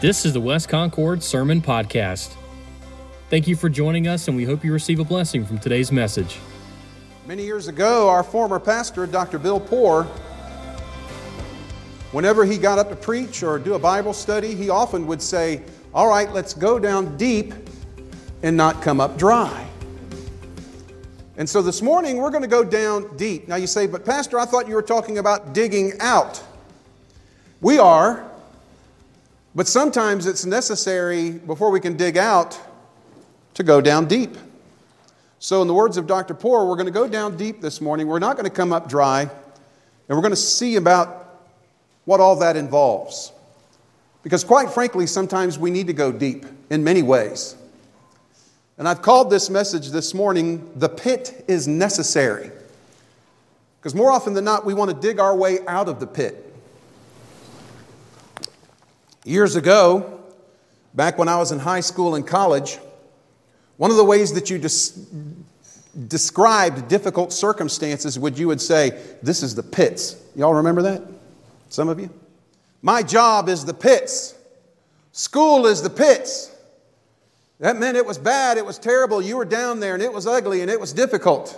This is the West Concord Sermon Podcast. Thank you for joining us, and we hope you receive a blessing from today's message. Many years ago, our former pastor, Dr. Bill Poor, whenever he got up to preach or do a Bible study, he often would say, All right, let's go down deep and not come up dry. And so this morning, we're going to go down deep. Now you say, But Pastor, I thought you were talking about digging out. We are, but sometimes it's necessary before we can dig out to go down deep. So, in the words of Dr. Poor, we're going to go down deep this morning. We're not going to come up dry, and we're going to see about what all that involves. Because, quite frankly, sometimes we need to go deep in many ways. And I've called this message this morning, The Pit is Necessary. Because more often than not, we want to dig our way out of the pit. Years ago, back when I was in high school and college, one of the ways that you des- described difficult circumstances would you would say, "This is the pits." Y'all remember that? Some of you. My job is the pits. School is the pits. That meant it was bad, it was terrible. You were down there and it was ugly and it was difficult.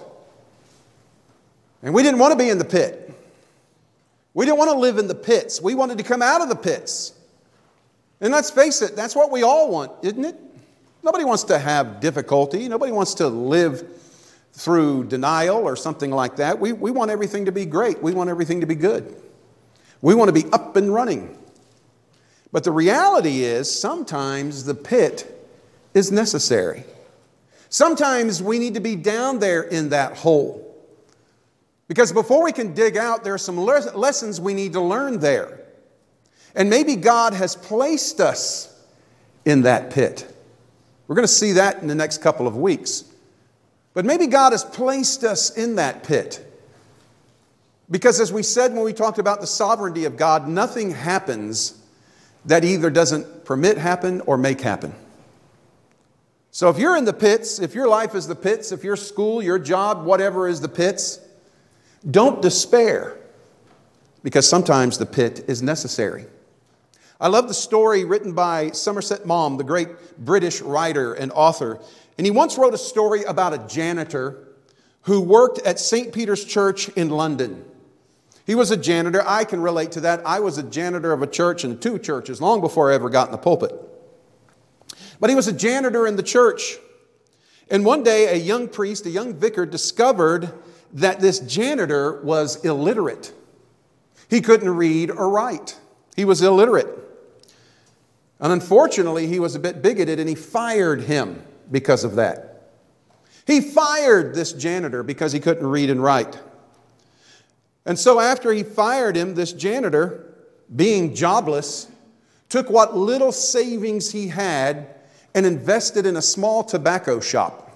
And we didn't want to be in the pit. We didn't want to live in the pits. We wanted to come out of the pits. And let's face it, that's what we all want, isn't it? Nobody wants to have difficulty. Nobody wants to live through denial or something like that. We, we want everything to be great. We want everything to be good. We want to be up and running. But the reality is, sometimes the pit is necessary. Sometimes we need to be down there in that hole. Because before we can dig out, there are some lessons we need to learn there. And maybe God has placed us in that pit. We're going to see that in the next couple of weeks. But maybe God has placed us in that pit. Because as we said when we talked about the sovereignty of God, nothing happens that either doesn't permit happen or make happen. So if you're in the pits, if your life is the pits, if your school, your job, whatever is the pits, don't despair because sometimes the pit is necessary. I love the story written by Somerset Maugham, the great British writer and author. And he once wrote a story about a janitor who worked at St. Peter's Church in London. He was a janitor. I can relate to that. I was a janitor of a church and two churches long before I ever got in the pulpit. But he was a janitor in the church. And one day, a young priest, a young vicar, discovered that this janitor was illiterate. He couldn't read or write, he was illiterate. And unfortunately, he was a bit bigoted and he fired him because of that. He fired this janitor because he couldn't read and write. And so, after he fired him, this janitor, being jobless, took what little savings he had and invested in a small tobacco shop.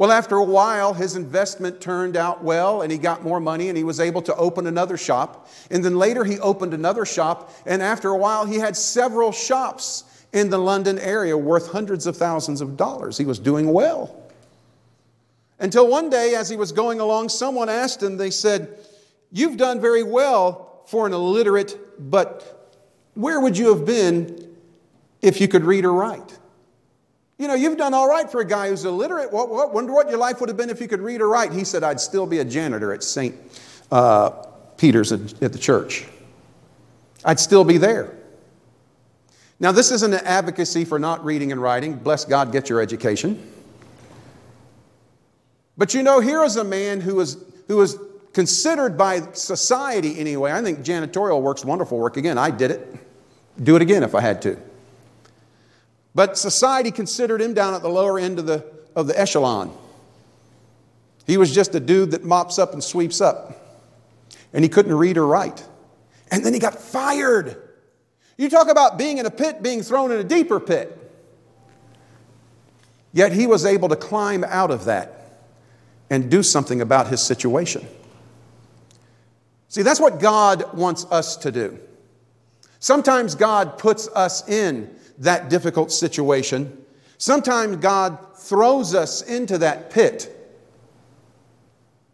Well, after a while, his investment turned out well and he got more money and he was able to open another shop. And then later he opened another shop. And after a while, he had several shops in the London area worth hundreds of thousands of dollars. He was doing well. Until one day, as he was going along, someone asked him, they said, You've done very well for an illiterate, but where would you have been if you could read or write? You know, you've done all right for a guy who's illiterate. What, what, wonder what your life would have been if you could read or write. He said, I'd still be a janitor at St. Uh, Peter's at, at the church. I'd still be there. Now, this isn't an advocacy for not reading and writing. Bless God, get your education. But you know, here is a man who was, who was considered by society anyway. I think janitorial work's wonderful work. Again, I did it. Do it again if I had to. But society considered him down at the lower end of the, of the echelon. He was just a dude that mops up and sweeps up. And he couldn't read or write. And then he got fired. You talk about being in a pit, being thrown in a deeper pit. Yet he was able to climb out of that and do something about his situation. See, that's what God wants us to do. Sometimes God puts us in that difficult situation. Sometimes God throws us into that pit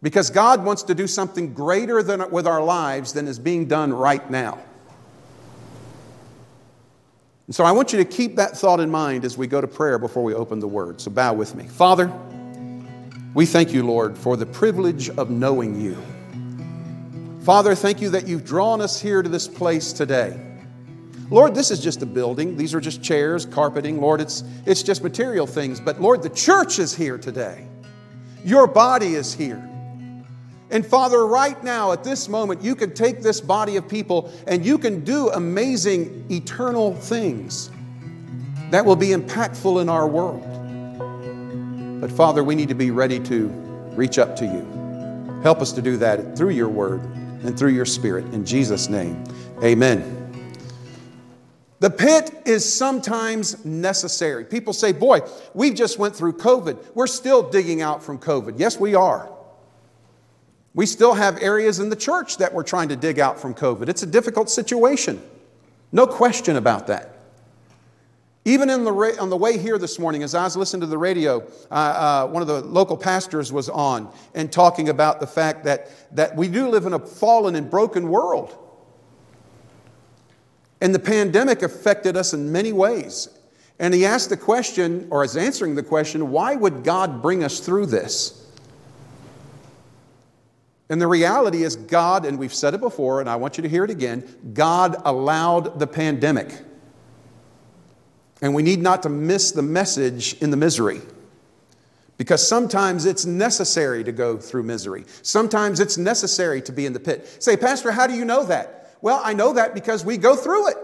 because God wants to do something greater than, with our lives than is being done right now. And so I want you to keep that thought in mind as we go to prayer before we open the word. So bow with me. Father, we thank you, Lord, for the privilege of knowing you. Father, thank you that you've drawn us here to this place today. Lord, this is just a building. These are just chairs, carpeting. Lord, it's, it's just material things. But Lord, the church is here today. Your body is here. And Father, right now, at this moment, you can take this body of people and you can do amazing eternal things that will be impactful in our world. But Father, we need to be ready to reach up to you. Help us to do that through your word and through your spirit. In Jesus' name, amen. The pit is sometimes necessary. People say, boy, we just went through COVID. We're still digging out from COVID. Yes, we are. We still have areas in the church that we're trying to dig out from COVID. It's a difficult situation. No question about that. Even the ra- on the way here this morning, as I was listening to the radio, uh, uh, one of the local pastors was on and talking about the fact that, that we do live in a fallen and broken world. And the pandemic affected us in many ways. And he asked the question, or is answering the question, why would God bring us through this? And the reality is, God, and we've said it before, and I want you to hear it again God allowed the pandemic. And we need not to miss the message in the misery. Because sometimes it's necessary to go through misery. Sometimes it's necessary to be in the pit. Say, Pastor, how do you know that? Well, I know that because we go through it.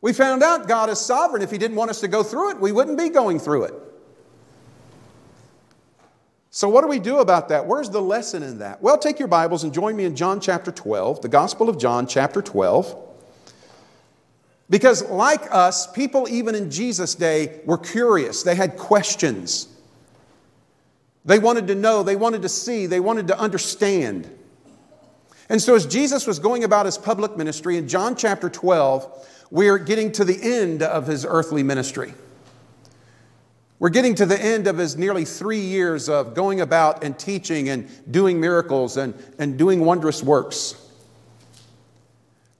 We found out God is sovereign. If He didn't want us to go through it, we wouldn't be going through it. So, what do we do about that? Where's the lesson in that? Well, take your Bibles and join me in John chapter 12, the Gospel of John chapter 12. Because, like us, people even in Jesus' day were curious, they had questions. They wanted to know, they wanted to see, they wanted to understand. And so, as Jesus was going about his public ministry in John chapter 12, we're getting to the end of his earthly ministry. We're getting to the end of his nearly three years of going about and teaching and doing miracles and, and doing wondrous works.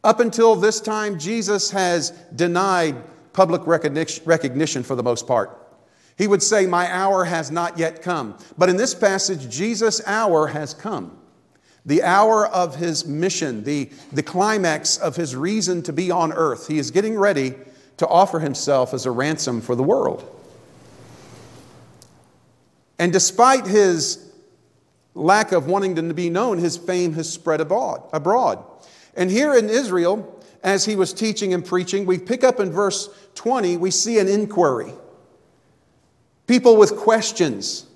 Up until this time, Jesus has denied public recognition for the most part. He would say, My hour has not yet come. But in this passage, Jesus' hour has come. The hour of his mission, the, the climax of his reason to be on earth. He is getting ready to offer himself as a ransom for the world. And despite his lack of wanting to be known, his fame has spread abroad. And here in Israel, as he was teaching and preaching, we pick up in verse 20, we see an inquiry. People with questions.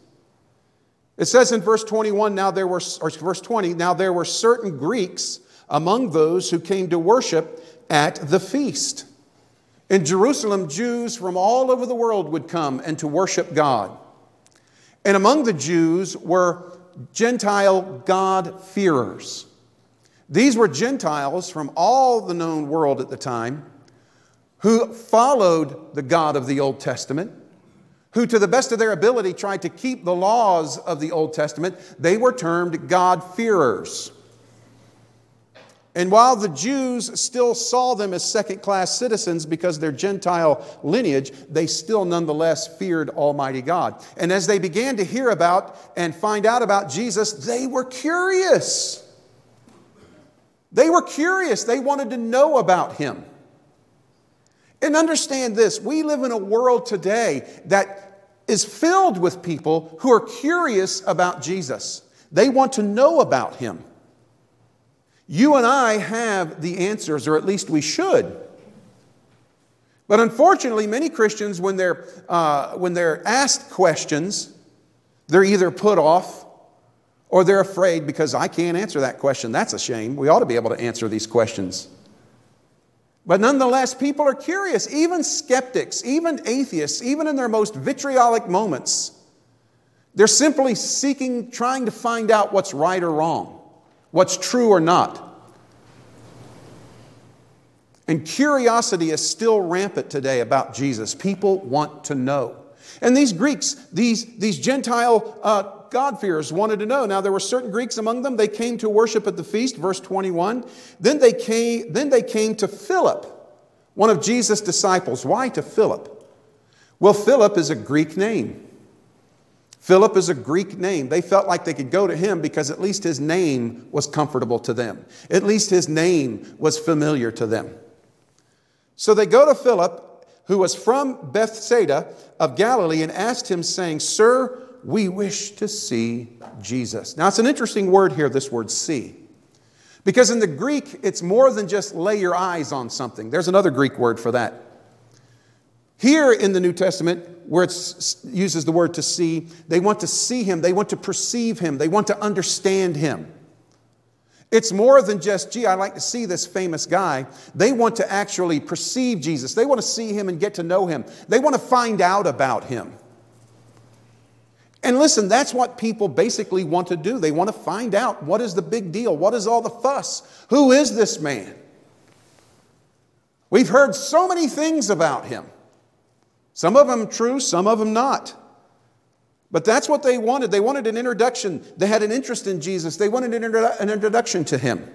It says in verse 21, now there were, or verse 20, now there were certain Greeks among those who came to worship at the feast. In Jerusalem, Jews from all over the world would come and to worship God. And among the Jews were Gentile God-fearers. These were Gentiles from all the known world at the time who followed the God of the Old Testament, who, to the best of their ability, tried to keep the laws of the Old Testament. They were termed God-fearers. And while the Jews still saw them as second class citizens because their Gentile lineage, they still nonetheless feared Almighty God. And as they began to hear about and find out about Jesus, they were curious. They were curious. They wanted to know about him. And understand this we live in a world today that is filled with people who are curious about Jesus, they want to know about him. You and I have the answers, or at least we should. But unfortunately, many Christians, when they're, uh, when they're asked questions, they're either put off or they're afraid because I can't answer that question. That's a shame. We ought to be able to answer these questions. But nonetheless, people are curious, even skeptics, even atheists, even in their most vitriolic moments. They're simply seeking, trying to find out what's right or wrong what's true or not. And curiosity is still rampant today about Jesus. People want to know. And these Greeks, these, these Gentile uh, God-fearers wanted to know. Now, there were certain Greeks among them. They came to worship at the feast, verse 21. Then they came, then they came to Philip, one of Jesus' disciples. Why to Philip? Well, Philip is a Greek name. Philip is a Greek name. They felt like they could go to him because at least his name was comfortable to them. At least his name was familiar to them. So they go to Philip, who was from Bethsaida of Galilee, and asked him, saying, Sir, we wish to see Jesus. Now, it's an interesting word here, this word see. Because in the Greek, it's more than just lay your eyes on something. There's another Greek word for that. Here in the New Testament, where it uses the word to see, they want to see him, they want to perceive him, they want to understand him. It's more than just, gee, I'd like to see this famous guy. They want to actually perceive Jesus. They want to see him and get to know him. They want to find out about him. And listen, that's what people basically want to do. They want to find out what is the big deal? What is all the fuss? Who is this man? We've heard so many things about him. Some of them true, some of them not. But that's what they wanted. They wanted an introduction. They had an interest in Jesus. They wanted an, an introduction to him.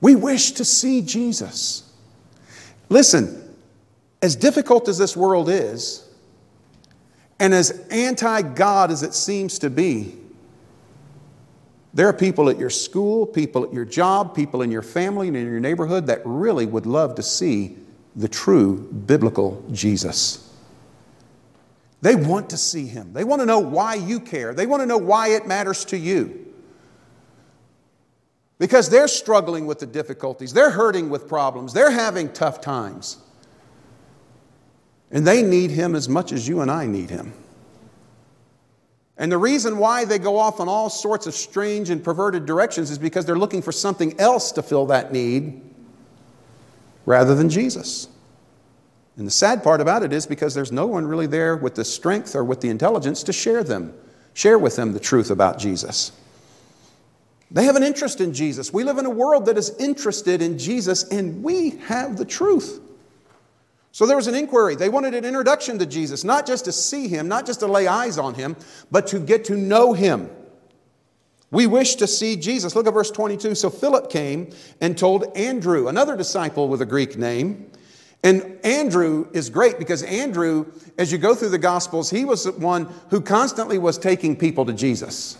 We wish to see Jesus. Listen, as difficult as this world is, and as anti God as it seems to be, there are people at your school, people at your job, people in your family and in your neighborhood that really would love to see the true biblical Jesus. They want to see him. They want to know why you care. They want to know why it matters to you. Because they're struggling with the difficulties, they're hurting with problems, they're having tough times. And they need him as much as you and I need him. And the reason why they go off in all sorts of strange and perverted directions is because they're looking for something else to fill that need rather than Jesus. And the sad part about it is because there's no one really there with the strength or with the intelligence to share them, share with them the truth about Jesus. They have an interest in Jesus. We live in a world that is interested in Jesus, and we have the truth. So there was an inquiry. They wanted an introduction to Jesus, not just to see him, not just to lay eyes on him, but to get to know him. We wish to see Jesus. Look at verse 22. So Philip came and told Andrew, another disciple with a Greek name. And Andrew is great because Andrew, as you go through the Gospels, he was the one who constantly was taking people to Jesus.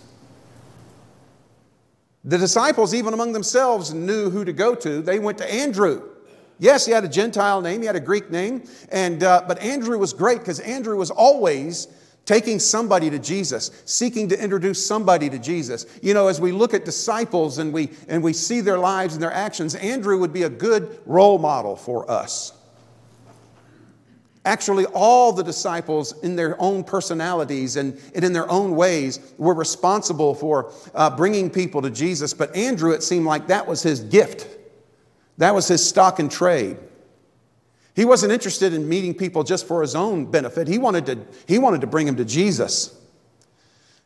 The disciples, even among themselves, knew who to go to. They went to Andrew. Yes, he had a Gentile name, he had a Greek name, and, uh, but Andrew was great because Andrew was always taking somebody to Jesus, seeking to introduce somebody to Jesus. You know, as we look at disciples and we, and we see their lives and their actions, Andrew would be a good role model for us. Actually, all the disciples, in their own personalities and, and in their own ways, were responsible for uh, bringing people to Jesus. But Andrew, it seemed like that was his gift, that was his stock and trade. He wasn't interested in meeting people just for his own benefit. He wanted to, he wanted to bring them to Jesus.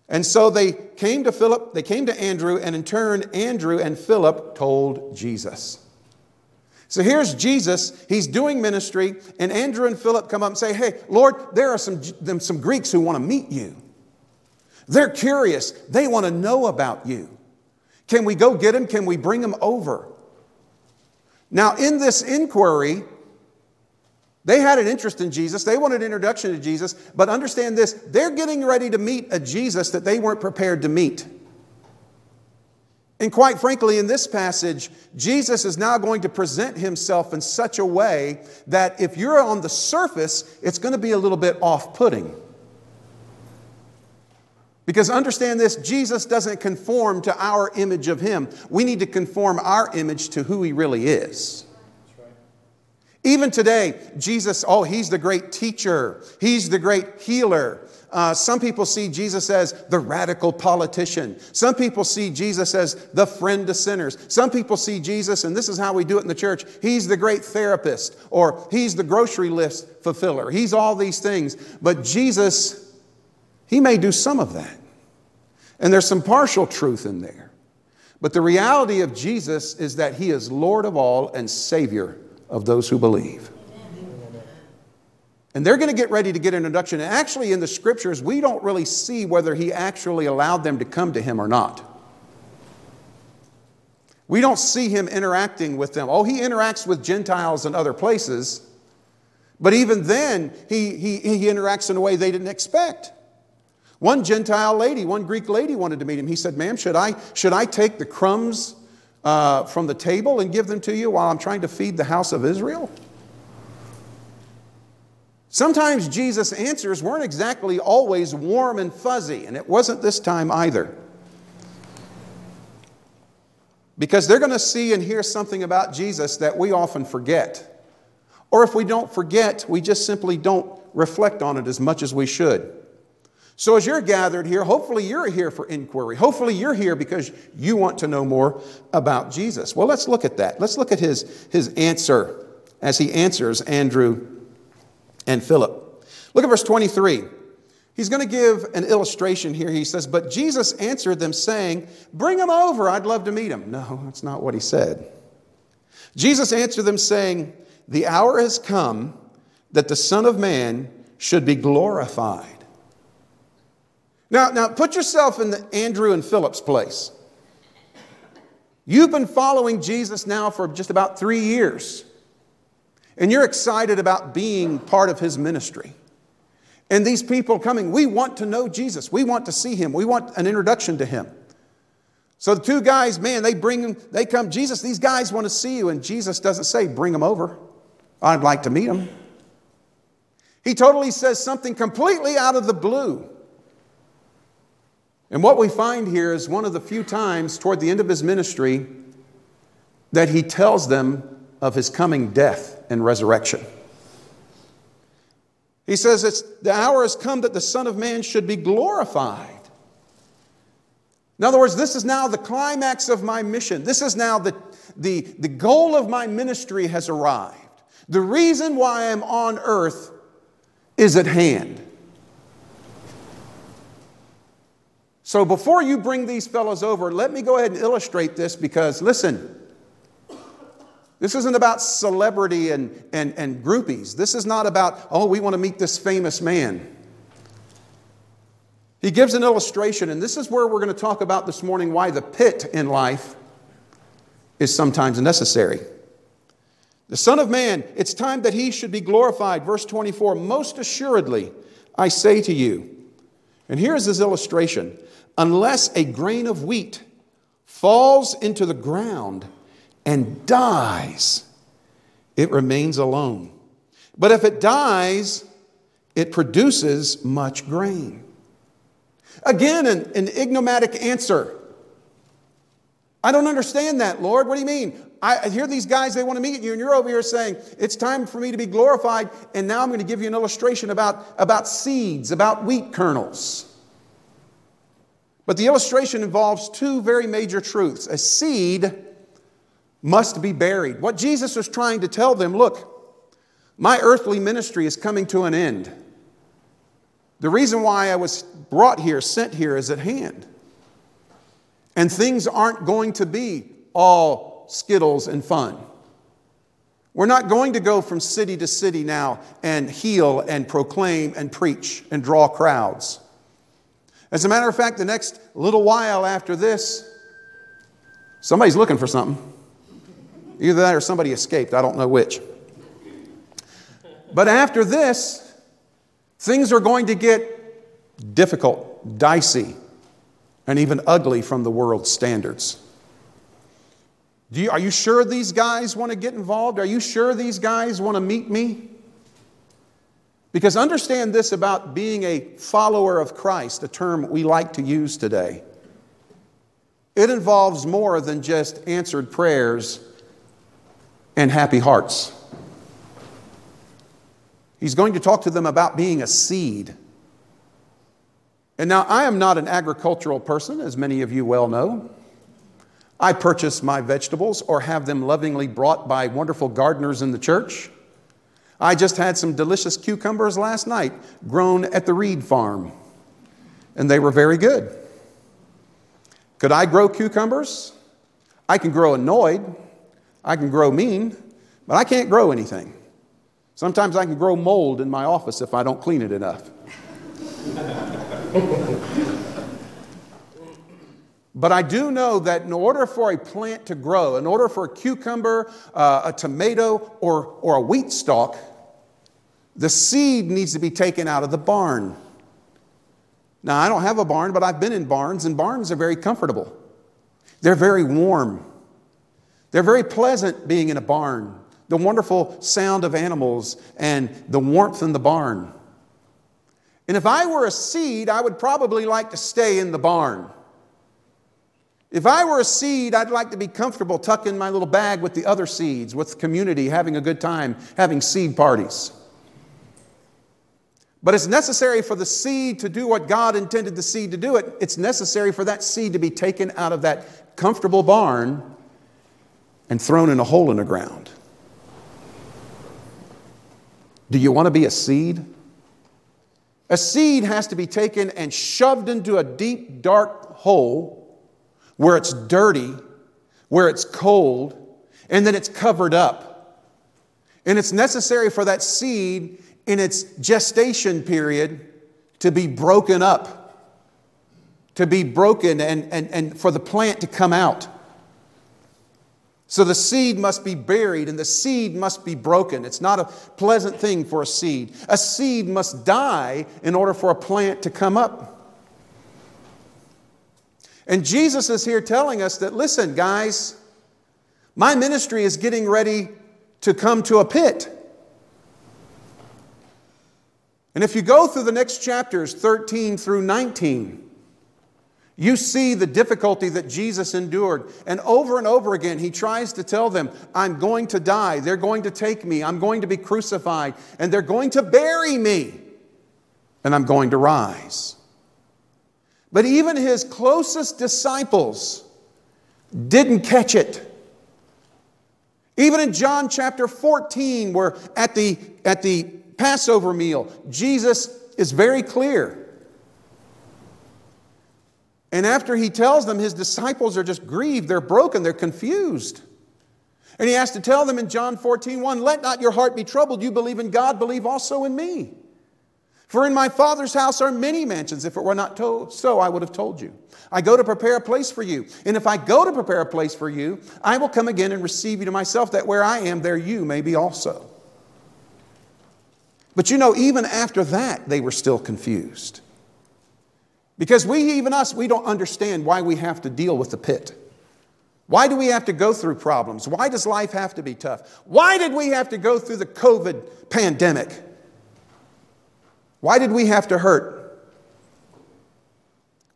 And so they came to Philip, they came to Andrew, and in turn, Andrew and Philip told Jesus. So here's Jesus, he's doing ministry, and Andrew and Philip come up and say, Hey, Lord, there are some, some Greeks who want to meet you. They're curious, they want to know about you. Can we go get them? Can we bring them over? Now, in this inquiry, they had an interest in Jesus. They wanted an introduction to Jesus. But understand this they're getting ready to meet a Jesus that they weren't prepared to meet. And quite frankly, in this passage, Jesus is now going to present himself in such a way that if you're on the surface, it's going to be a little bit off putting. Because understand this Jesus doesn't conform to our image of him. We need to conform our image to who he really is. Even today, Jesus, oh, he's the great teacher, he's the great healer. Uh, some people see Jesus as the radical politician. Some people see Jesus as the friend to sinners. Some people see Jesus, and this is how we do it in the church, he's the great therapist, or he's the grocery list fulfiller. He's all these things. But Jesus, he may do some of that. And there's some partial truth in there. But the reality of Jesus is that he is Lord of all and Savior of those who believe. And they're going to get ready to get an introduction. And actually, in the scriptures, we don't really see whether he actually allowed them to come to him or not. We don't see him interacting with them. Oh, he interacts with Gentiles in other places, but even then, he, he, he interacts in a way they didn't expect. One Gentile lady, one Greek lady wanted to meet him. He said, Ma'am, should I, should I take the crumbs uh, from the table and give them to you while I'm trying to feed the house of Israel? Sometimes Jesus' answers weren't exactly always warm and fuzzy, and it wasn't this time either. Because they're going to see and hear something about Jesus that we often forget. Or if we don't forget, we just simply don't reflect on it as much as we should. So, as you're gathered here, hopefully you're here for inquiry. Hopefully you're here because you want to know more about Jesus. Well, let's look at that. Let's look at his, his answer as he answers Andrew and Philip. Look at verse 23. He's going to give an illustration here. He says, But Jesus answered them, saying, Bring him over. I'd love to meet him. No, that's not what he said. Jesus answered them, saying, The hour has come that the Son of Man should be glorified. Now, now put yourself in the Andrew and Philip's place. You've been following Jesus now for just about three years, and you're excited about being part of his ministry. And these people coming, we want to know Jesus. We want to see him. We want an introduction to him. So the two guys, man, they bring him, they come, Jesus, these guys want to see you. And Jesus doesn't say, bring them over. I'd like to meet them. He totally says something completely out of the blue. And what we find here is one of the few times toward the end of his ministry that he tells them of his coming death and resurrection. He says, it's, The hour has come that the Son of Man should be glorified. In other words, this is now the climax of my mission. This is now the, the, the goal of my ministry has arrived. The reason why I'm on earth is at hand. So before you bring these fellows over, let me go ahead and illustrate this because, listen, this isn't about celebrity and, and, and groupies. This is not about, oh, we want to meet this famous man. He gives an illustration, and this is where we're going to talk about this morning why the pit in life is sometimes necessary. The Son of Man, it's time that he should be glorified. Verse 24, most assuredly, I say to you, and here's his illustration unless a grain of wheat falls into the ground and dies, it remains alone. But if it dies, it produces much grain. Again, an, an enigmatic answer. I don't understand that, Lord. What do you mean? I hear these guys, they want to meet you, and you're over here saying, It's time for me to be glorified, and now I'm going to give you an illustration about, about seeds, about wheat kernels. But the illustration involves two very major truths. A seed must be buried. What Jesus was trying to tell them look, my earthly ministry is coming to an end. The reason why I was brought here, sent here, is at hand. And things aren't going to be all skittles and fun. We're not going to go from city to city now and heal and proclaim and preach and draw crowds. As a matter of fact, the next little while after this, somebody's looking for something. Either that or somebody escaped. I don't know which. But after this, things are going to get difficult, dicey, and even ugly from the world's standards. You, are you sure these guys want to get involved? Are you sure these guys want to meet me? Because understand this about being a follower of Christ, a term we like to use today. It involves more than just answered prayers and happy hearts. He's going to talk to them about being a seed. And now, I am not an agricultural person, as many of you well know. I purchase my vegetables or have them lovingly brought by wonderful gardeners in the church. I just had some delicious cucumbers last night grown at the Reed farm, and they were very good. Could I grow cucumbers? I can grow annoyed, I can grow mean, but I can't grow anything. Sometimes I can grow mold in my office if I don't clean it enough. But I do know that in order for a plant to grow, in order for a cucumber, uh, a tomato, or, or a wheat stalk, the seed needs to be taken out of the barn. Now, I don't have a barn, but I've been in barns, and barns are very comfortable. They're very warm. They're very pleasant being in a barn. The wonderful sound of animals and the warmth in the barn. And if I were a seed, I would probably like to stay in the barn. If I were a seed, I'd like to be comfortable tucked in my little bag with the other seeds, with community, having a good time, having seed parties. But it's necessary for the seed to do what God intended the seed to do it. It's necessary for that seed to be taken out of that comfortable barn and thrown in a hole in the ground. Do you want to be a seed? A seed has to be taken and shoved into a deep, dark hole where it's dirty, where it's cold, and then it's covered up. And it's necessary for that seed in its gestation period to be broken up, to be broken, and, and, and for the plant to come out. So the seed must be buried and the seed must be broken. It's not a pleasant thing for a seed. A seed must die in order for a plant to come up. And Jesus is here telling us that listen, guys, my ministry is getting ready to come to a pit. And if you go through the next chapters, 13 through 19, you see the difficulty that Jesus endured. And over and over again, he tries to tell them, I'm going to die. They're going to take me. I'm going to be crucified. And they're going to bury me. And I'm going to rise. But even his closest disciples didn't catch it. Even in John chapter 14, where at the, at the Passover meal, Jesus is very clear. And after he tells them, his disciples are just grieved, they're broken, they're confused. And he has to tell them in John 14, 1, let not your heart be troubled. You believe in God, believe also in me. For in my Father's house are many mansions. If it were not so, I would have told you. I go to prepare a place for you. And if I go to prepare a place for you, I will come again and receive you to myself, that where I am, there you may be also. But you know, even after that, they were still confused. Because we, even us, we don't understand why we have to deal with the pit. Why do we have to go through problems? Why does life have to be tough? Why did we have to go through the COVID pandemic? Why did we have to hurt?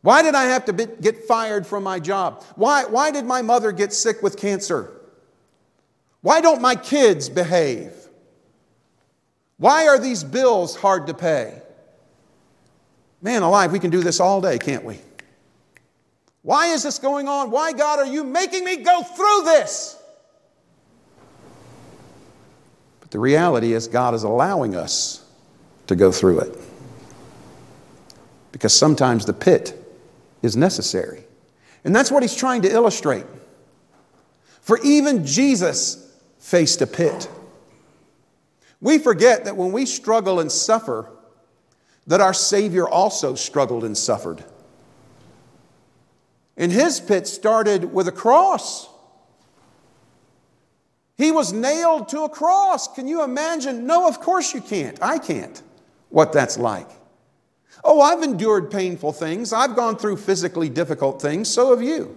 Why did I have to be, get fired from my job? Why, why did my mother get sick with cancer? Why don't my kids behave? Why are these bills hard to pay? Man alive, we can do this all day, can't we? Why is this going on? Why, God, are you making me go through this? But the reality is, God is allowing us to go through it. Because sometimes the pit is necessary. And that's what he's trying to illustrate. For even Jesus faced a pit. We forget that when we struggle and suffer, that our Savior also struggled and suffered. And his pit started with a cross. He was nailed to a cross. Can you imagine? No, of course you can't. I can't. What that's like. Oh, I've endured painful things. I've gone through physically difficult things. So have you.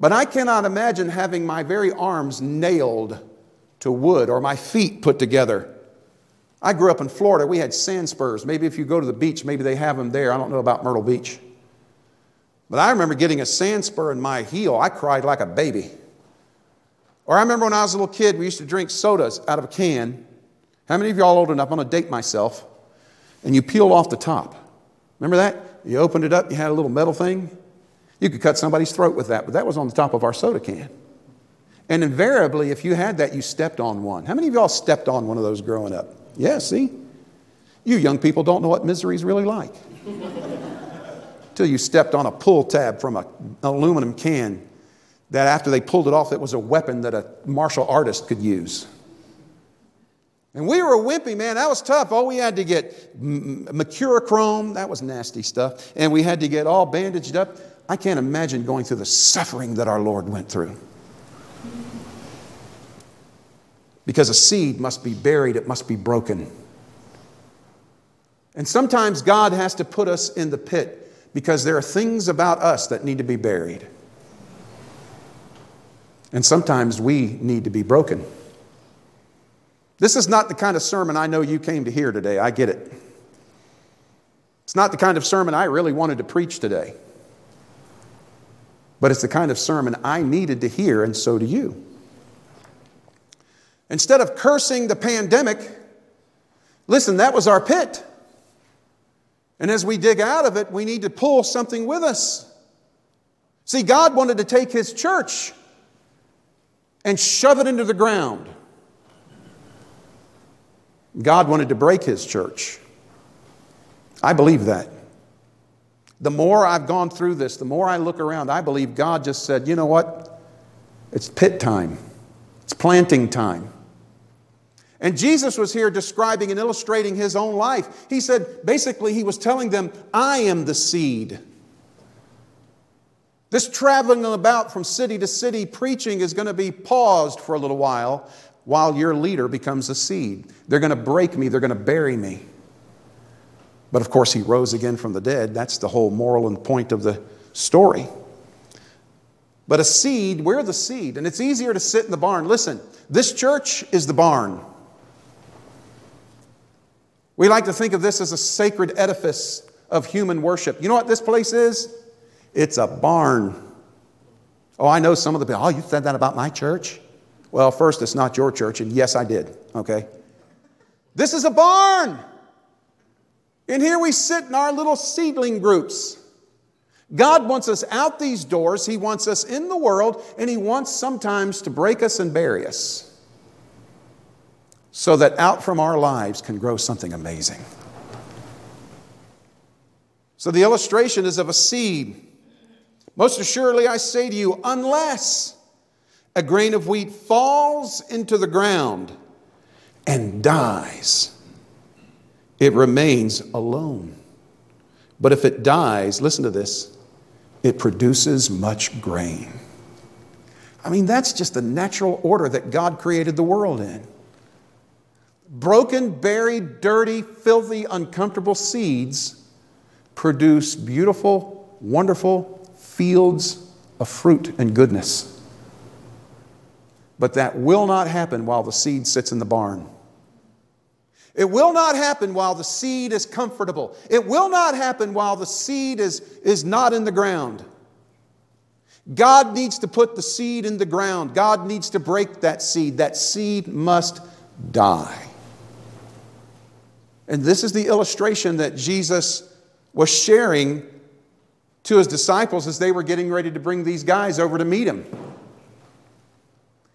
But I cannot imagine having my very arms nailed to wood or my feet put together. I grew up in Florida. We had sand spurs. Maybe if you go to the beach, maybe they have them there. I don't know about Myrtle Beach. But I remember getting a sand spur in my heel. I cried like a baby. Or I remember when I was a little kid, we used to drink sodas out of a can. How many of y'all old enough? I'm going to date myself. And you peeled off the top. Remember that? You opened it up, you had a little metal thing. You could cut somebody's throat with that, but that was on the top of our soda can. And invariably, if you had that, you stepped on one. How many of y'all stepped on one of those growing up? Yeah, see? You young people don't know what misery is really like. Until you stepped on a pull tab from a, an aluminum can that after they pulled it off, it was a weapon that a martial artist could use. And we were a wimpy, man. That was tough. Oh, we had to get mercurochrome. That was nasty stuff. And we had to get all bandaged up. I can't imagine going through the suffering that our Lord went through. Because a seed must be buried, it must be broken. And sometimes God has to put us in the pit because there are things about us that need to be buried. And sometimes we need to be broken. This is not the kind of sermon I know you came to hear today. I get it. It's not the kind of sermon I really wanted to preach today. But it's the kind of sermon I needed to hear, and so do you. Instead of cursing the pandemic, listen, that was our pit. And as we dig out of it, we need to pull something with us. See, God wanted to take His church and shove it into the ground. God wanted to break His church. I believe that. The more I've gone through this, the more I look around, I believe God just said, you know what? It's pit time, it's planting time. And Jesus was here describing and illustrating his own life. He said, basically, he was telling them, I am the seed. This traveling about from city to city preaching is going to be paused for a little while while your leader becomes a seed. They're going to break me, they're going to bury me. But of course, he rose again from the dead. That's the whole moral and point of the story. But a seed, we're the seed, and it's easier to sit in the barn. Listen, this church is the barn. We like to think of this as a sacred edifice of human worship. You know what this place is? It's a barn. Oh, I know some of the people, oh, you said that about my church? Well, first, it's not your church, and yes, I did, okay? This is a barn. And here we sit in our little seedling groups. God wants us out these doors, He wants us in the world, and He wants sometimes to break us and bury us so that out from our lives can grow something amazing. So the illustration is of a seed. Most assuredly, I say to you, unless a grain of wheat falls into the ground and dies, it remains alone. But if it dies, listen to this, it produces much grain. I mean, that's just the natural order that God created the world in broken, buried, dirty, filthy, uncomfortable seeds produce beautiful, wonderful fields of fruit and goodness. But that will not happen while the seed sits in the barn. It will not happen while the seed is comfortable. It will not happen while the seed is, is not in the ground. God needs to put the seed in the ground. God needs to break that seed. That seed must die. And this is the illustration that Jesus was sharing to his disciples as they were getting ready to bring these guys over to meet him.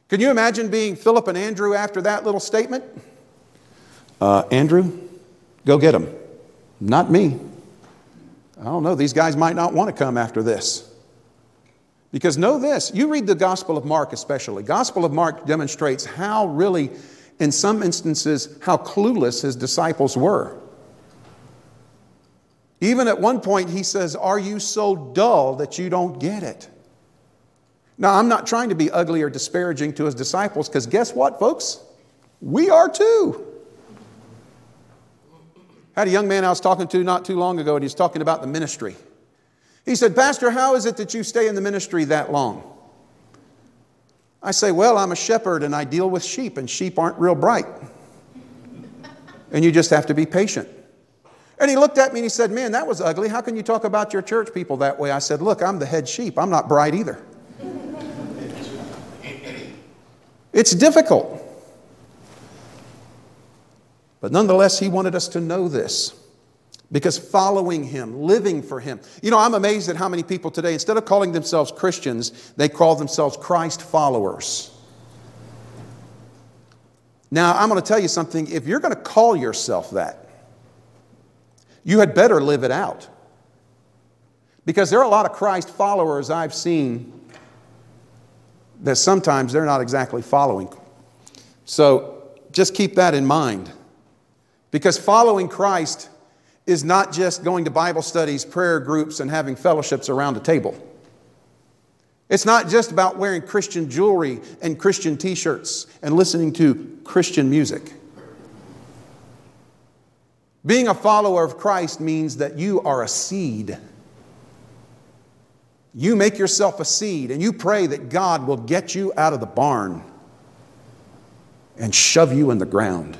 Can you imagine being Philip and Andrew after that little statement? Uh, Andrew, go get them. Not me. I don't know, these guys might not want to come after this. Because know this, you read the Gospel of Mark especially. Gospel of Mark demonstrates how really in some instances, how clueless his disciples were. Even at one point, he says, Are you so dull that you don't get it? Now, I'm not trying to be ugly or disparaging to his disciples because guess what, folks? We are too. I had a young man I was talking to not too long ago, and he's talking about the ministry. He said, Pastor, how is it that you stay in the ministry that long? I say, Well, I'm a shepherd and I deal with sheep, and sheep aren't real bright. and you just have to be patient. And he looked at me and he said, Man, that was ugly. How can you talk about your church people that way? I said, Look, I'm the head sheep. I'm not bright either. It's difficult. But nonetheless, he wanted us to know this. Because following him, living for him. You know, I'm amazed at how many people today, instead of calling themselves Christians, they call themselves Christ followers. Now, I'm going to tell you something. If you're going to call yourself that, you had better live it out. Because there are a lot of Christ followers I've seen that sometimes they're not exactly following. So just keep that in mind. Because following Christ is not just going to Bible studies, prayer groups, and having fellowships around a table. It's not just about wearing Christian jewelry and Christian t shirts and listening to Christian music. Being a follower of Christ means that you are a seed. You make yourself a seed and you pray that God will get you out of the barn and shove you in the ground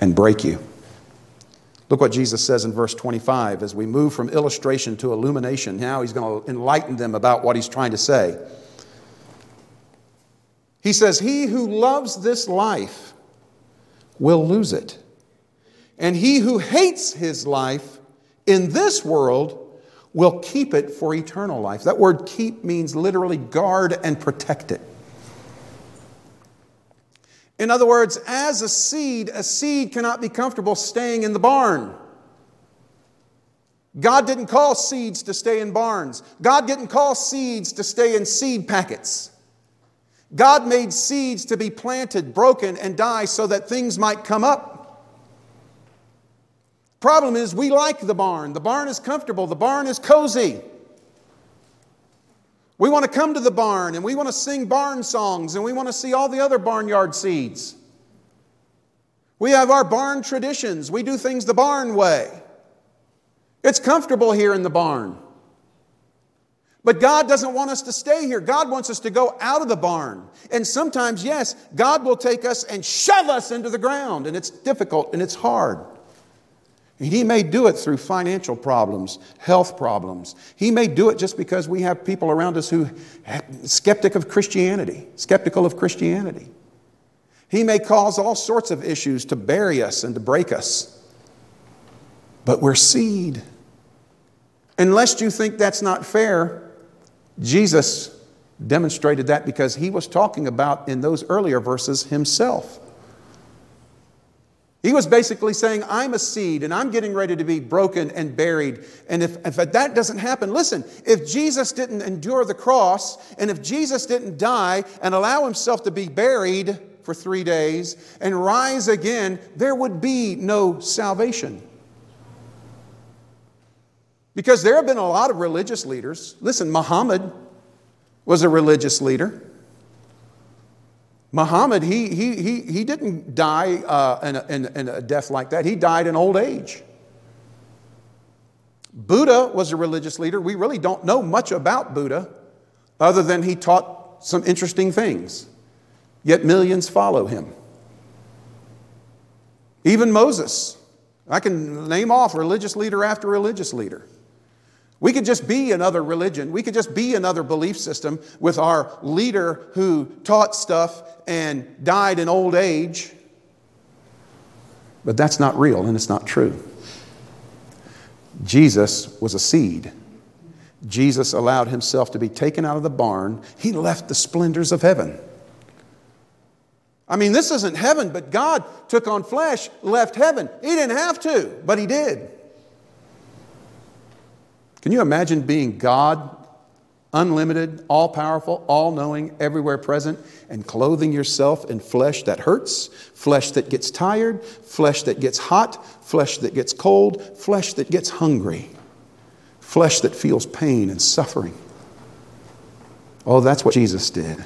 and break you. Look what Jesus says in verse 25 as we move from illustration to illumination. Now he's going to enlighten them about what he's trying to say. He says, He who loves this life will lose it. And he who hates his life in this world will keep it for eternal life. That word keep means literally guard and protect it. In other words, as a seed, a seed cannot be comfortable staying in the barn. God didn't call seeds to stay in barns. God didn't call seeds to stay in seed packets. God made seeds to be planted, broken, and die so that things might come up. Problem is, we like the barn. The barn is comfortable, the barn is cozy. We want to come to the barn and we want to sing barn songs and we want to see all the other barnyard seeds. We have our barn traditions. We do things the barn way. It's comfortable here in the barn. But God doesn't want us to stay here. God wants us to go out of the barn. And sometimes, yes, God will take us and shove us into the ground. And it's difficult and it's hard. And he may do it through financial problems, health problems. He may do it just because we have people around us who are skeptic of Christianity, skeptical of Christianity. He may cause all sorts of issues to bury us and to break us. But we're seed. Unless you think that's not fair, Jesus demonstrated that because he was talking about in those earlier verses himself. He was basically saying, I'm a seed and I'm getting ready to be broken and buried. And if, if that doesn't happen, listen, if Jesus didn't endure the cross and if Jesus didn't die and allow himself to be buried for three days and rise again, there would be no salvation. Because there have been a lot of religious leaders. Listen, Muhammad was a religious leader. Muhammad, he, he, he, he didn't die uh, in, a, in, in a death like that. He died in old age. Buddha was a religious leader. We really don't know much about Buddha other than he taught some interesting things. Yet millions follow him. Even Moses. I can name off religious leader after religious leader. We could just be another religion. We could just be another belief system with our leader who taught stuff and died in old age. But that's not real and it's not true. Jesus was a seed. Jesus allowed himself to be taken out of the barn. He left the splendors of heaven. I mean, this isn't heaven, but God took on flesh, left heaven. He didn't have to, but He did. Can you imagine being God, unlimited, all powerful, all knowing, everywhere present, and clothing yourself in flesh that hurts, flesh that gets tired, flesh that gets hot, flesh that gets cold, flesh that gets hungry, flesh that feels pain and suffering? Oh, that's what Jesus did.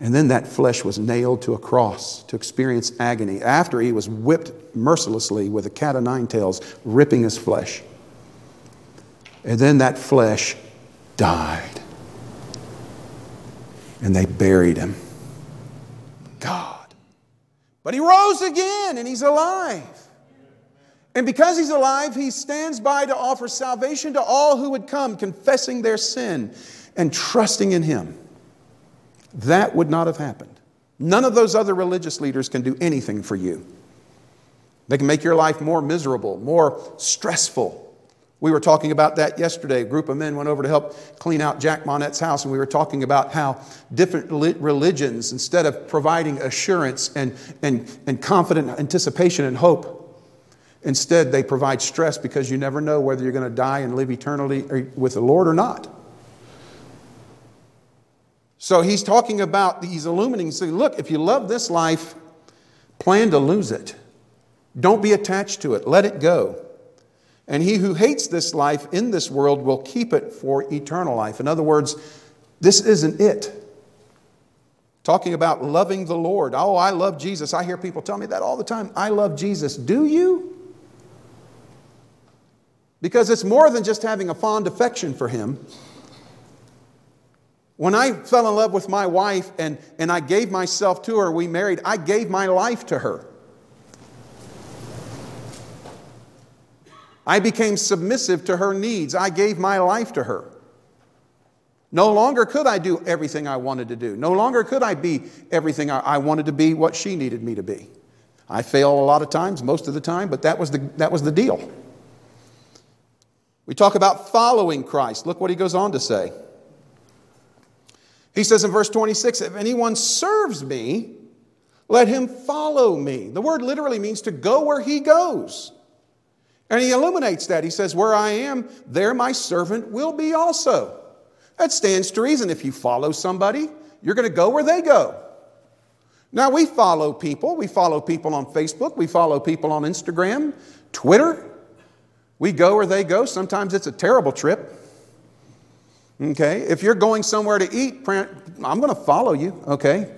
And then that flesh was nailed to a cross to experience agony after he was whipped mercilessly with a cat o' nine tails, ripping his flesh. And then that flesh died. And they buried him. God. But he rose again and he's alive. And because he's alive, he stands by to offer salvation to all who would come, confessing their sin and trusting in him. That would not have happened. None of those other religious leaders can do anything for you. They can make your life more miserable, more stressful, we were talking about that yesterday. A group of men went over to help clean out Jack Monette's house, and we were talking about how different religions, instead of providing assurance and, and, and confident anticipation and hope, instead they provide stress because you never know whether you're going to die and live eternally eh, with the Lord or not. So he's talking about, he's illuminating, saying, look, if you love this life, plan to lose it. Don't be attached to it, let it go. And he who hates this life in this world will keep it for eternal life. In other words, this isn't it. Talking about loving the Lord. Oh, I love Jesus. I hear people tell me that all the time. I love Jesus. Do you? Because it's more than just having a fond affection for him. When I fell in love with my wife and, and I gave myself to her, we married, I gave my life to her. I became submissive to her needs. I gave my life to her. No longer could I do everything I wanted to do. No longer could I be everything I, I wanted to be, what she needed me to be. I fail a lot of times, most of the time, but that was the, that was the deal. We talk about following Christ. Look what he goes on to say. He says in verse 26 If anyone serves me, let him follow me. The word literally means to go where he goes. And he illuminates that. He says, Where I am, there my servant will be also. That stands to reason. If you follow somebody, you're going to go where they go. Now, we follow people. We follow people on Facebook. We follow people on Instagram, Twitter. We go where they go. Sometimes it's a terrible trip. Okay? If you're going somewhere to eat, I'm going to follow you. Okay?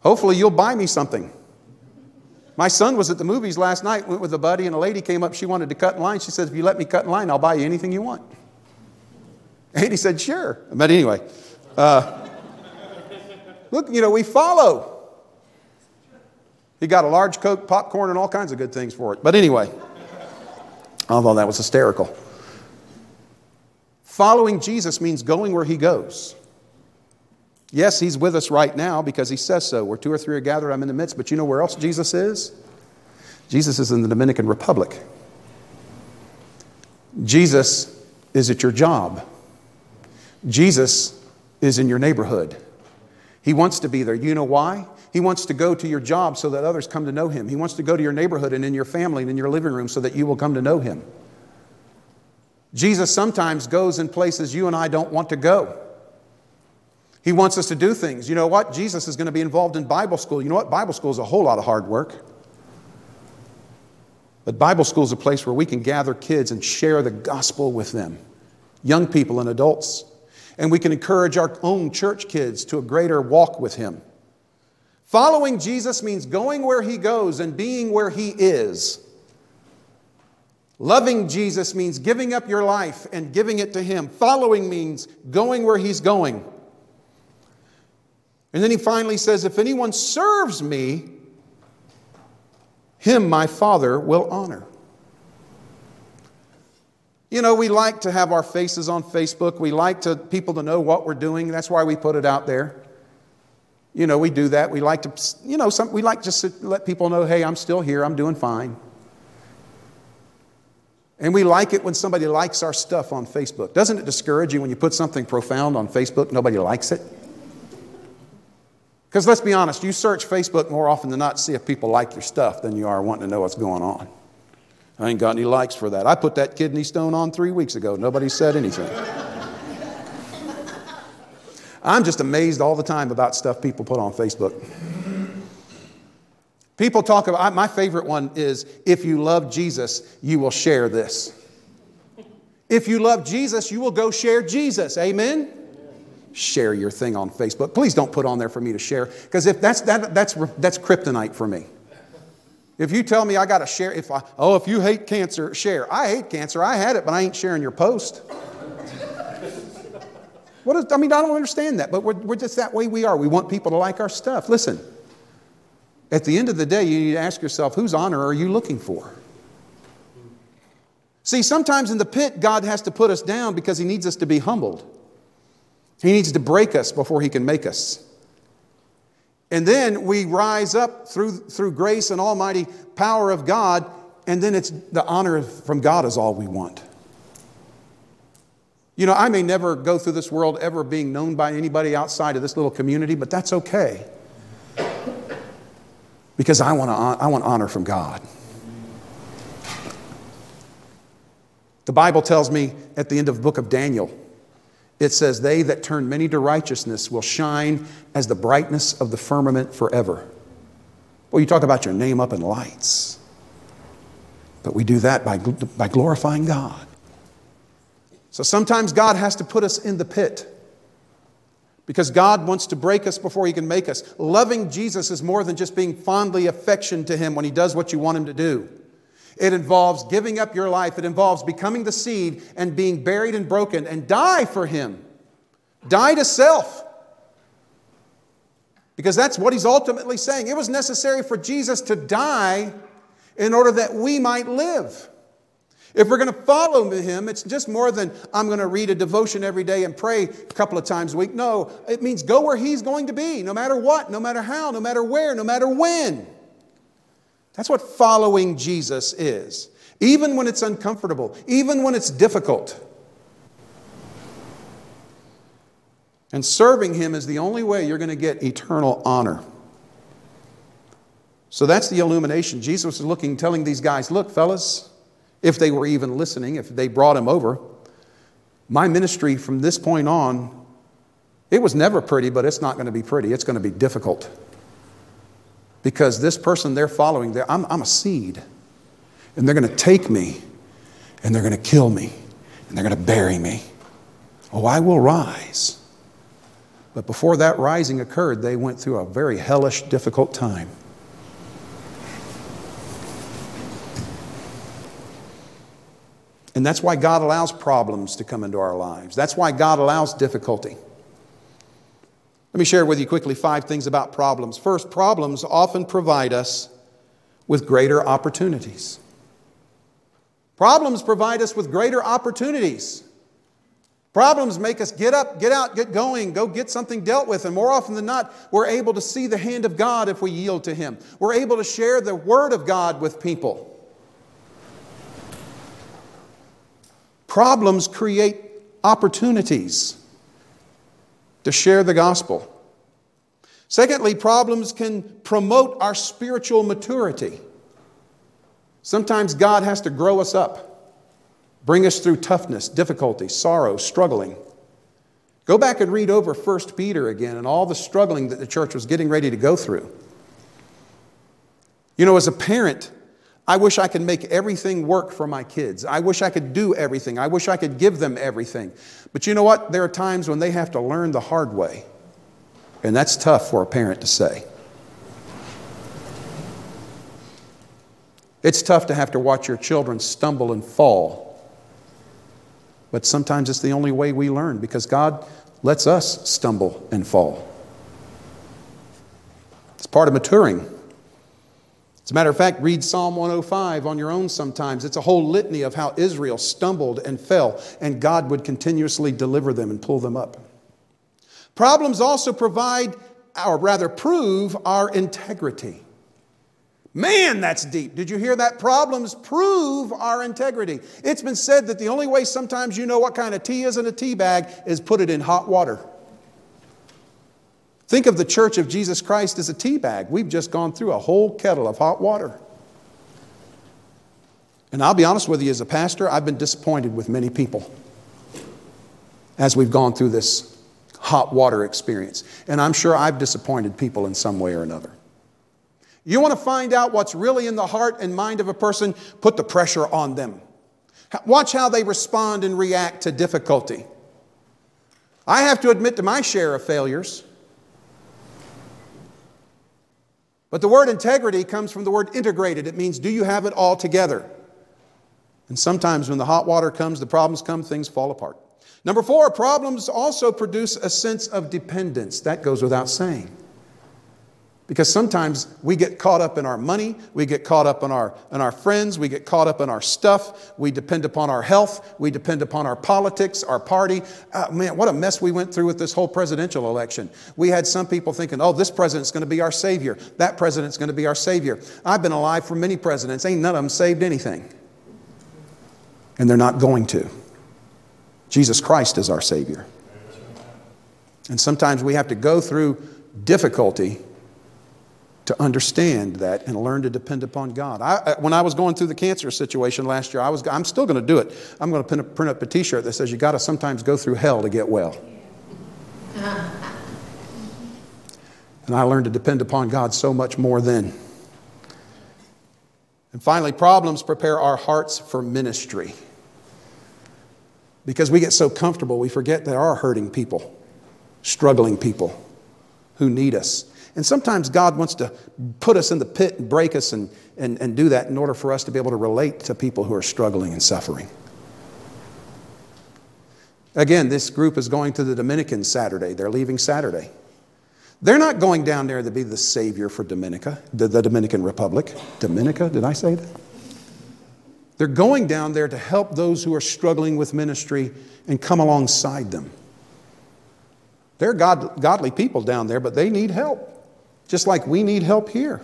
Hopefully, you'll buy me something. My son was at the movies last night, went with a buddy, and a lady came up. She wanted to cut in line. She said, If you let me cut in line, I'll buy you anything you want. And he said, Sure. But anyway, uh, look, you know, we follow. He got a large Coke, popcorn, and all kinds of good things for it. But anyway, although that was hysterical. Following Jesus means going where he goes. Yes, he's with us right now because he says so. Where two or three are gathered, I'm in the midst. But you know where else Jesus is? Jesus is in the Dominican Republic. Jesus is at your job. Jesus is in your neighborhood. He wants to be there. You know why? He wants to go to your job so that others come to know him. He wants to go to your neighborhood and in your family and in your living room so that you will come to know him. Jesus sometimes goes in places you and I don't want to go. He wants us to do things. You know what? Jesus is going to be involved in Bible school. You know what? Bible school is a whole lot of hard work. But Bible school is a place where we can gather kids and share the gospel with them, young people and adults. And we can encourage our own church kids to a greater walk with Him. Following Jesus means going where He goes and being where He is. Loving Jesus means giving up your life and giving it to Him. Following means going where He's going. And then he finally says, If anyone serves me, him my Father will honor. You know, we like to have our faces on Facebook. We like to people to know what we're doing. That's why we put it out there. You know, we do that. We like to, you know, some, we like just to let people know, hey, I'm still here. I'm doing fine. And we like it when somebody likes our stuff on Facebook. Doesn't it discourage you when you put something profound on Facebook, nobody likes it? Because let's be honest, you search Facebook more often than not to see if people like your stuff than you are wanting to know what's going on. I ain't got any likes for that. I put that kidney stone on three weeks ago. Nobody said anything. I'm just amazed all the time about stuff people put on Facebook. People talk about, my favorite one is if you love Jesus, you will share this. If you love Jesus, you will go share Jesus. Amen? Share your thing on Facebook. Please don't put on there for me to share, because if that's, that, that's, that's kryptonite for me. If you tell me I got to share, if I, oh, if you hate cancer, share. I hate cancer. I had it, but I ain't sharing your post. what is, I mean, I don't understand that, but we're, we're just that way we are. We want people to like our stuff. Listen, at the end of the day, you need to ask yourself, whose honor are you looking for? See, sometimes in the pit, God has to put us down because He needs us to be humbled. He needs to break us before He can make us. And then we rise up through, through grace and almighty power of God, and then it's the honor from God is all we want. You know, I may never go through this world ever being known by anybody outside of this little community, but that's okay. Because I want, to, I want honor from God. The Bible tells me at the end of the book of Daniel, it says, They that turn many to righteousness will shine as the brightness of the firmament forever. Well, you talk about your name up in lights. But we do that by, by glorifying God. So sometimes God has to put us in the pit because God wants to break us before He can make us. Loving Jesus is more than just being fondly affectioned to Him when He does what you want Him to do. It involves giving up your life, it involves becoming the seed and being buried and broken and die for Him. Die to self. Because that's what He's ultimately saying. It was necessary for Jesus to die in order that we might live. If we're going to follow him, it's just more than I'm going to read a devotion every day and pray a couple of times a week. No, it means go where he's going to be, no matter what, no matter how, no matter where, no matter when. That's what following Jesus is, even when it's uncomfortable, even when it's difficult. And serving him is the only way you're going to get eternal honor. So that's the illumination. Jesus was looking, telling these guys, look, fellas, if they were even listening, if they brought him over, my ministry from this point on, it was never pretty, but it's not going to be pretty. It's going to be difficult. Because this person they're following, they're, I'm, I'm a seed. And they're going to take me, and they're going to kill me, and they're going to bury me. Oh, I will rise. But before that rising occurred, they went through a very hellish, difficult time. And that's why God allows problems to come into our lives. That's why God allows difficulty. Let me share with you quickly five things about problems. First, problems often provide us with greater opportunities. Problems provide us with greater opportunities. Problems make us get up, get out, get going, go get something dealt with. And more often than not, we're able to see the hand of God if we yield to Him. We're able to share the Word of God with people. Problems create opportunities to share the gospel. Secondly, problems can promote our spiritual maturity. Sometimes God has to grow us up, bring us through toughness, difficulty, sorrow, struggling. Go back and read over 1 Peter again and all the struggling that the church was getting ready to go through. You know, as a parent, I wish I could make everything work for my kids. I wish I could do everything. I wish I could give them everything. But you know what? There are times when they have to learn the hard way. And that's tough for a parent to say. It's tough to have to watch your children stumble and fall. But sometimes it's the only way we learn because God lets us stumble and fall. It's part of maturing. A matter of fact, read Psalm 105 on your own sometimes. It's a whole litany of how Israel stumbled and fell, and God would continuously deliver them and pull them up. Problems also provide, or rather prove, our integrity. Man, that's deep. Did you hear that? Problems prove our integrity. It's been said that the only way sometimes you know what kind of tea is in a tea bag is put it in hot water. Think of the church of Jesus Christ as a tea bag. We've just gone through a whole kettle of hot water. And I'll be honest with you, as a pastor, I've been disappointed with many people as we've gone through this hot water experience. And I'm sure I've disappointed people in some way or another. You want to find out what's really in the heart and mind of a person? Put the pressure on them. Watch how they respond and react to difficulty. I have to admit to my share of failures. But the word integrity comes from the word integrated. It means, do you have it all together? And sometimes when the hot water comes, the problems come, things fall apart. Number four, problems also produce a sense of dependence. That goes without saying. Because sometimes we get caught up in our money, we get caught up in our, in our friends, we get caught up in our stuff, we depend upon our health, we depend upon our politics, our party. Uh, man, what a mess we went through with this whole presidential election. We had some people thinking, oh, this president's going to be our savior, that president's going to be our savior. I've been alive for many presidents, ain't none of them saved anything. And they're not going to. Jesus Christ is our savior. And sometimes we have to go through difficulty to understand that and learn to depend upon God. I, when I was going through the cancer situation last year, I was, I'm still going to do it. I'm going to print, up a t shirt that says, You got to sometimes go through hell to get well. and I learned to depend upon God so much more then. And finally, problems prepare our hearts for ministry. Because we get so comfortable, we forget there are hurting people, struggling people who need us. And sometimes God wants to put us in the pit and break us and, and, and do that in order for us to be able to relate to people who are struggling and suffering. Again, this group is going to the Dominican Saturday. They're leaving Saturday. They're not going down there to be the savior for Dominica, the, the Dominican Republic. Dominica, did I say that? They're going down there to help those who are struggling with ministry and come alongside them. They're God, godly people down there, but they need help, just like we need help here.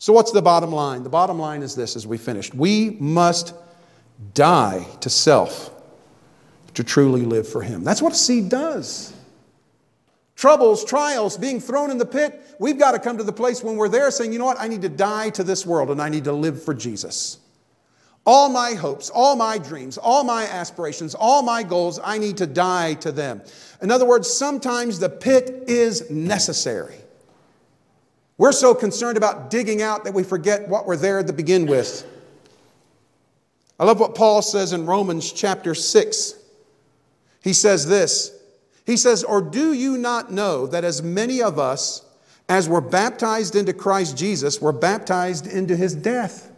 So, what's the bottom line? The bottom line is this as we finished we must die to self to truly live for Him. That's what a seed does. Troubles, trials, being thrown in the pit, we've got to come to the place when we're there saying, you know what, I need to die to this world and I need to live for Jesus. All my hopes, all my dreams, all my aspirations, all my goals, I need to die to them. In other words, sometimes the pit is necessary. We're so concerned about digging out that we forget what we're there to begin with. I love what Paul says in Romans chapter 6. He says this He says, Or do you not know that as many of us as were baptized into Christ Jesus were baptized into his death?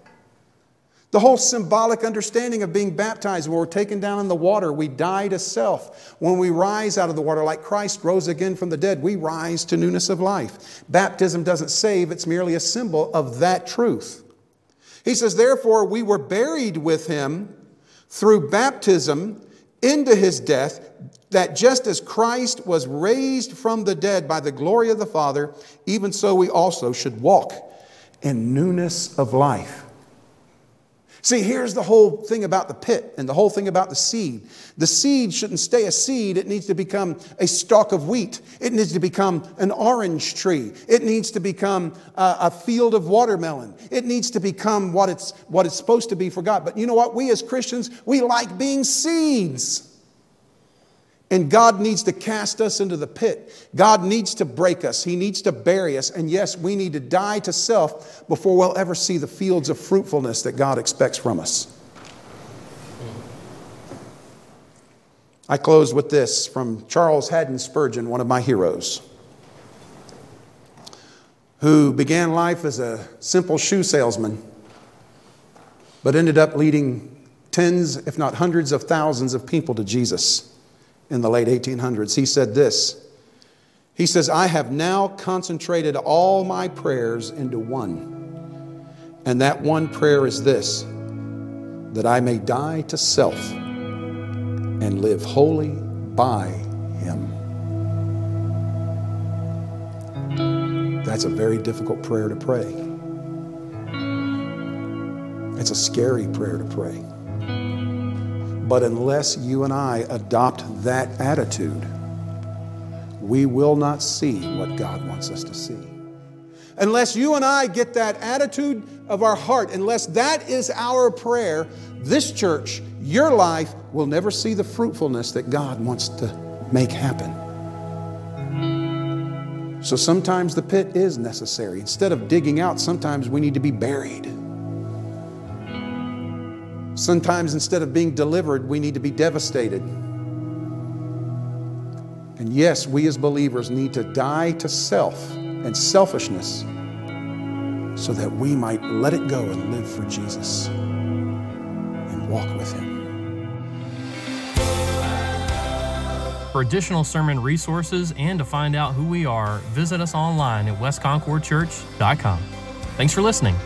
The whole symbolic understanding of being baptized, when we're taken down in the water, we die to self. When we rise out of the water, like Christ rose again from the dead, we rise to newness of life. Baptism doesn't save, it's merely a symbol of that truth. He says, Therefore, we were buried with him through baptism into his death, that just as Christ was raised from the dead by the glory of the Father, even so we also should walk in newness of life. See, here's the whole thing about the pit and the whole thing about the seed. The seed shouldn't stay a seed, it needs to become a stalk of wheat. It needs to become an orange tree. It needs to become a, a field of watermelon. It needs to become what it's, what it's supposed to be for God. But you know what? We as Christians, we like being seeds. And God needs to cast us into the pit. God needs to break us. He needs to bury us. And yes, we need to die to self before we'll ever see the fields of fruitfulness that God expects from us. I close with this from Charles Haddon Spurgeon, one of my heroes, who began life as a simple shoe salesman, but ended up leading tens, if not hundreds of thousands of people to Jesus in the late 1800s. He said this He says, I have now concentrated all my prayers into one. And that one prayer is this that I may die to self and live wholly by Him. That's a very difficult prayer to pray. It's a scary prayer to pray. But unless you and I adopt that attitude, we will not see what God wants us to see. Unless you and I get that attitude of our heart, unless that is our prayer, this church, your life, will never see the fruitfulness that God wants to make happen. So sometimes the pit is necessary. Instead of digging out, sometimes we need to be buried. Sometimes instead of being delivered, we need to be devastated. And yes, we as believers need to die to self and selfishness so that we might let it go and live for Jesus and walk with Him. For additional sermon resources and to find out who we are, visit us online at westconcordchurch.com. Thanks for listening.